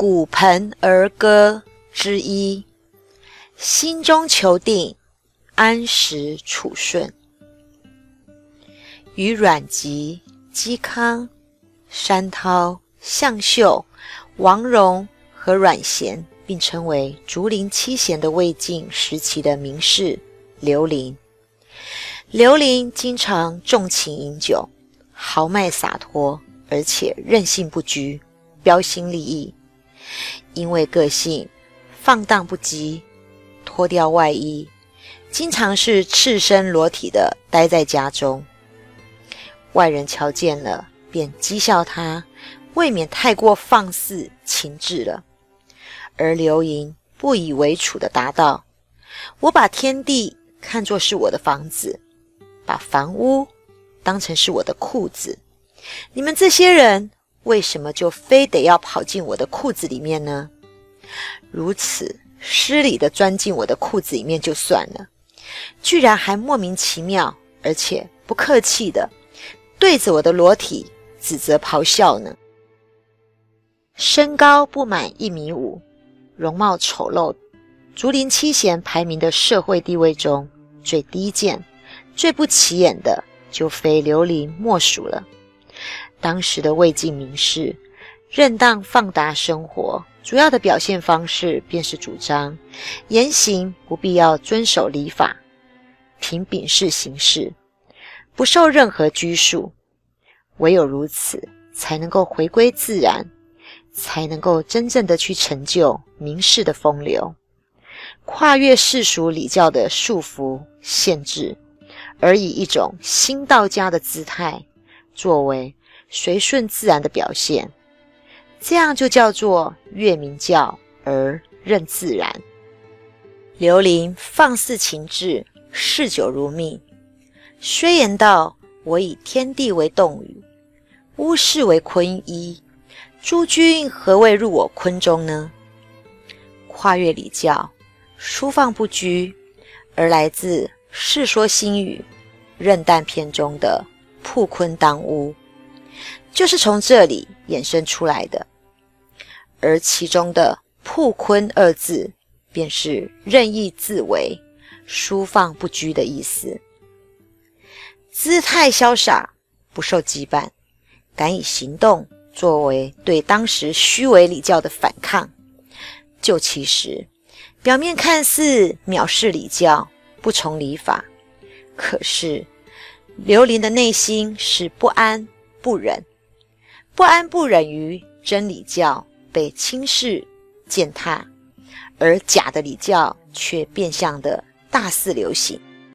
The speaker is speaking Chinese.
骨盆儿歌之一，心中求定，安时处顺。与阮籍、嵇康、山涛、向秀、王戎和阮咸并称为竹林七贤的魏晋时期的名士刘伶。刘伶经常纵情饮酒，豪迈洒脱，而且任性不拘，标新立异。因为个性放荡不羁，脱掉外衣，经常是赤身裸体的待在家中。外人瞧见了，便讥笑他，未免太过放肆情志了。而刘盈不以为耻的答道：“我把天地看作是我的房子。”把房屋当成是我的裤子，你们这些人为什么就非得要跑进我的裤子里面呢？如此失礼的钻进我的裤子里面就算了，居然还莫名其妙而且不客气的对着我的裸体指责咆哮呢？身高不满一米五，容貌丑陋，竹林七贤排名的社会地位中最低贱。最不起眼的就非刘伶莫属了。当时的魏晋名士，任当放达生活，主要的表现方式便是主张言行不必要遵守礼法，凭秉事行事，不受任何拘束。唯有如此，才能够回归自然，才能够真正的去成就名士的风流，跨越世俗礼教的束缚限制。而以一种新道家的姿态，作为随顺自然的表现，这样就叫做越明教而任自然。刘伶放肆情志，嗜酒如命，虽言道：“我以天地为动语，巫士为坤衣，诸君何谓入我坤中呢？”跨越礼教，疏放不拘，而来自。《世说新语·任诞篇》中的“铺坤当屋”，就是从这里衍生出来的。而其中的“铺坤”二字，便是任意自为、疏放不拘的意思。姿态潇洒，不受羁绊，敢以行动作为对当时虚伪礼教的反抗。就其实，表面看似藐视礼教。不从礼法，可是刘伶的内心是不安不忍，不安不忍于真理教被轻视践踏，而假的礼教却变相的大肆流行。